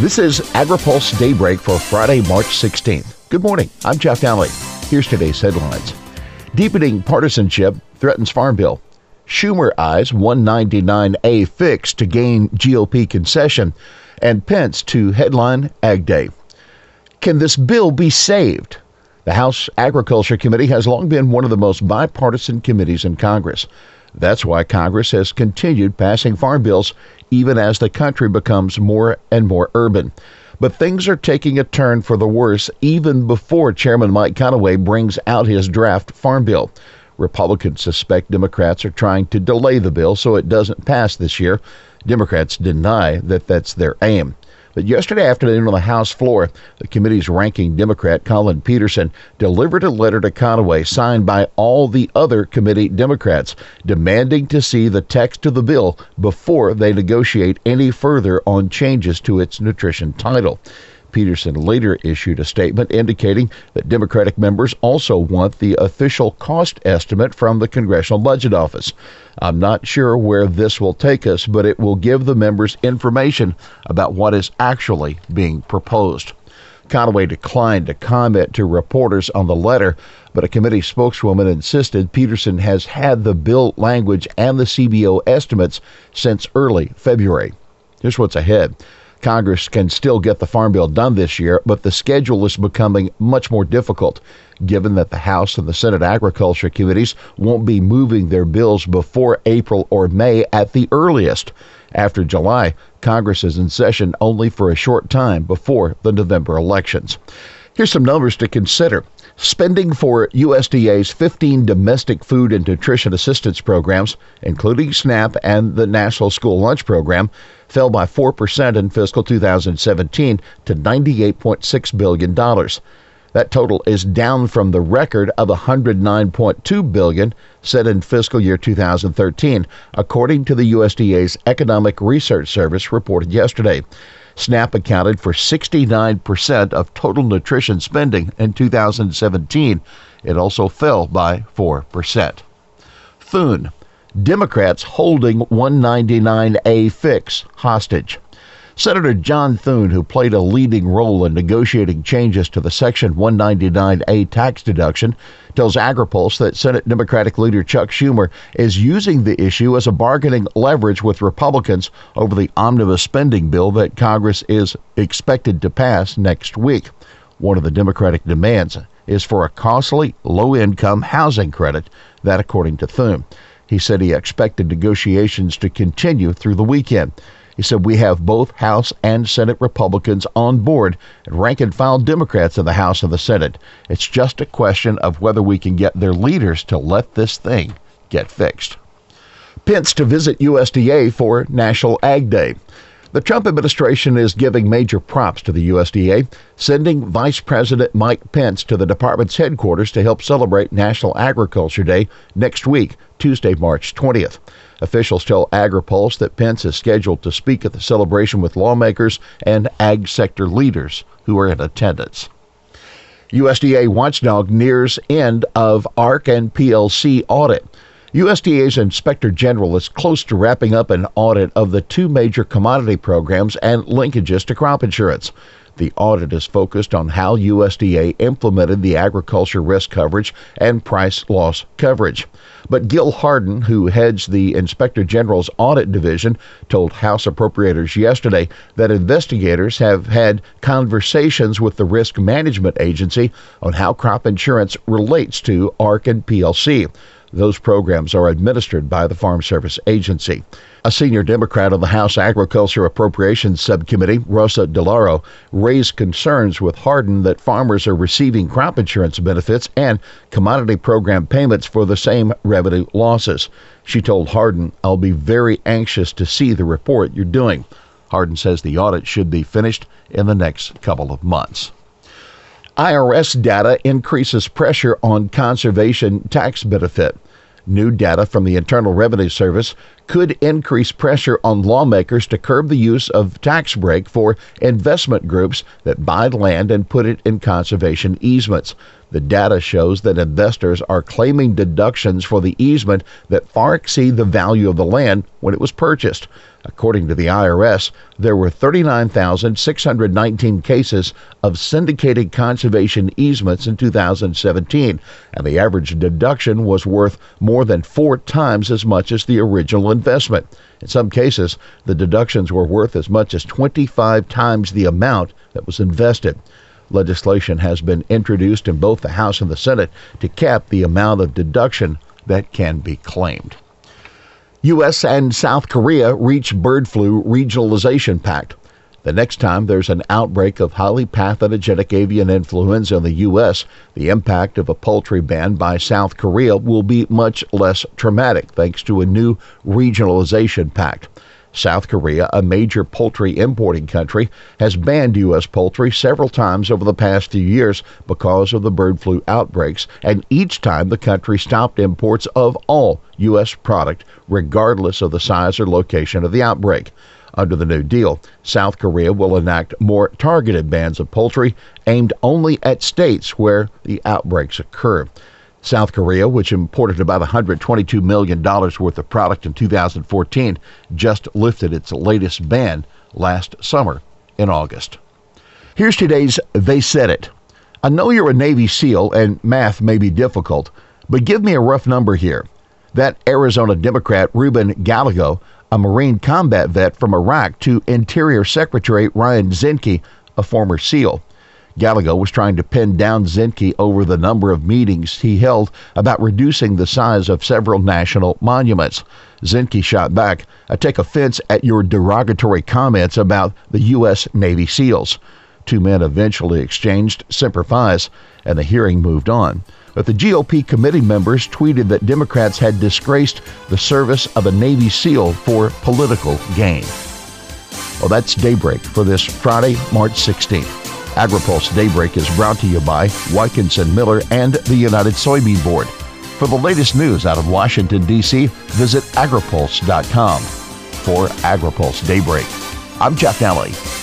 This is AgriPulse Daybreak for Friday, March 16th. Good morning. I'm Jeff Nalley. Here's today's headlines. Deepening partisanship threatens Farm Bill. Schumer eyes 199A fix to gain GOP concession, and Pence to headline Ag Day. Can this bill be saved? The House Agriculture Committee has long been one of the most bipartisan committees in Congress. That's why Congress has continued passing farm bills even as the country becomes more and more urban. But things are taking a turn for the worse even before Chairman Mike Conaway brings out his draft farm bill. Republicans suspect Democrats are trying to delay the bill so it doesn't pass this year. Democrats deny that that's their aim. But yesterday afternoon on the House floor, the committee's ranking Democrat, Collin Peterson, delivered a letter to Conaway signed by all the other committee Democrats, demanding to see the text of the bill before they negotiate any further on changes to its nutrition title. Peterson later issued a statement indicating that Democratic members also want the official cost estimate from the Congressional Budget Office. I'm not sure where this will take us, but it will give the members information about what is actually being proposed. Conaway declined to comment to reporters on the letter, but a committee spokeswoman insisted Peterson has had the bill language and the CBO estimates since early February. Here's what's ahead. Congress can still get the Farm Bill done this year, but the schedule is becoming much more difficult given that the House and the Senate Agriculture Committees won't be moving their bills before April or May at the earliest. After July, Congress is in session only for a short time before the November elections. Here's some numbers to consider. Spending for USDA's 15 domestic food and nutrition assistance programs, including SNAP and the National School Lunch Program, fell by 4% in fiscal 2017 to $98.6 billion. That total is down from the record of 109.2 billion set in fiscal year 2013, according to the USDA's Economic Research Service reported yesterday. SNAP accounted for 69% of total nutrition spending in 2017. It also fell by 4%. Thune. Democrats holding 199A fix hostage. Senator John Thune, who played a leading role in negotiating changes to the Section 199A tax deduction, tells AgriPulse that Senate Democratic leader Chuck Schumer is using the issue as a bargaining leverage with Republicans over the omnibus spending bill that Congress is expected to pass next week. One of the Democratic demands is for a costly, low income housing credit, that according to Thune. He said he expected negotiations to continue through the weekend. He said we have both House and Senate Republicans on board and rank and file Democrats in the House and the Senate. It's just a question of whether we can get their leaders to let this thing get fixed. Pence to visit USDA for National Ag Day. The Trump administration is giving major props to the USDA, sending Vice President Mike Pence to the department's headquarters to help celebrate National Agriculture Day next week, Tuesday, March 20th. Officials tell AgriPulse that Pence is scheduled to speak at the celebration with lawmakers and ag sector leaders who are in attendance. USDA watchdog nears end of ARC and PLC audit. USDA's Inspector General is close to wrapping up an audit of the two major commodity programs and linkages to crop insurance. The audit is focused on how USDA implemented the agriculture risk coverage and price loss coverage. But Gil Harden, who heads the Inspector General's Audit Division, told House appropriators yesterday that investigators have had conversations with the Risk Management Agency on how crop insurance relates to ARC and PLC. Those programs are administered by the Farm Service Agency. A senior Democrat on the House Agriculture Appropriations Subcommittee, Rosa DeLauro, raised concerns with Harden that farmers are receiving crop insurance benefits and commodity program payments for the same revenue losses. She told Harden, I'll be very anxious to see the report you're doing. Harden says the audit should be finished in the next couple of months. IRS data increases pressure on conservation tax benefit. New data from the Internal Revenue Service could increase pressure on lawmakers to curb the use of tax break for investment groups that buy land and put it in conservation easements. The data shows that investors are claiming deductions for the easement that far exceed the value of the land when it was purchased. According to the IRS, there were 39,619 cases of syndicated conservation easements in 2017, and the average deduction was worth more than four times as much as the original investment. In some cases, the deductions were worth as much as 25 times the amount that was invested. Legislation has been introduced in both the House and the Senate to cap the amount of deduction that can be claimed. U.S. and South Korea reach bird flu regionalization pact. The next time there's an outbreak of highly pathogenic avian influenza in the U.S., the impact of a poultry ban by South Korea will be much less traumatic thanks to a new regionalization pact. South Korea, a major poultry importing country, has banned U.S. poultry several times over the past few years because of the bird flu outbreaks, and each time the country stopped imports of all U.S. product, regardless of the size or location of the outbreak. Under the new deal, South Korea will enact more targeted bans of poultry aimed only at states where the outbreaks occur. South Korea, which imported about $122 million worth of product in 2014, just lifted its latest ban last summer in August. Here's today's They Said It. I know you're a Navy SEAL and math may be difficult, but give me a rough number here. That Arizona Democrat Ruben Gallego, a Marine combat vet from Iraq, to Interior Secretary Ryan Zinke, a former SEAL. Gallego was trying to pin down Zinke over the number of meetings he held about reducing the size of several national monuments. Zinke shot back, I take offense at your derogatory comments about the U.S. Navy SEALs. Two men eventually exchanged Semper Fi's, and the hearing moved on. But the GOP committee members tweeted that Democrats had disgraced the service of a Navy SEAL for political gain. Well, that's daybreak for this Friday, March 16th. AgriPulse Daybreak is brought to you by Watkinson Miller and the United Soybean Board. For the latest news out of Washington, D.C., visit agripulse.com. For AgriPulse Daybreak, I'm Jeff Nalley.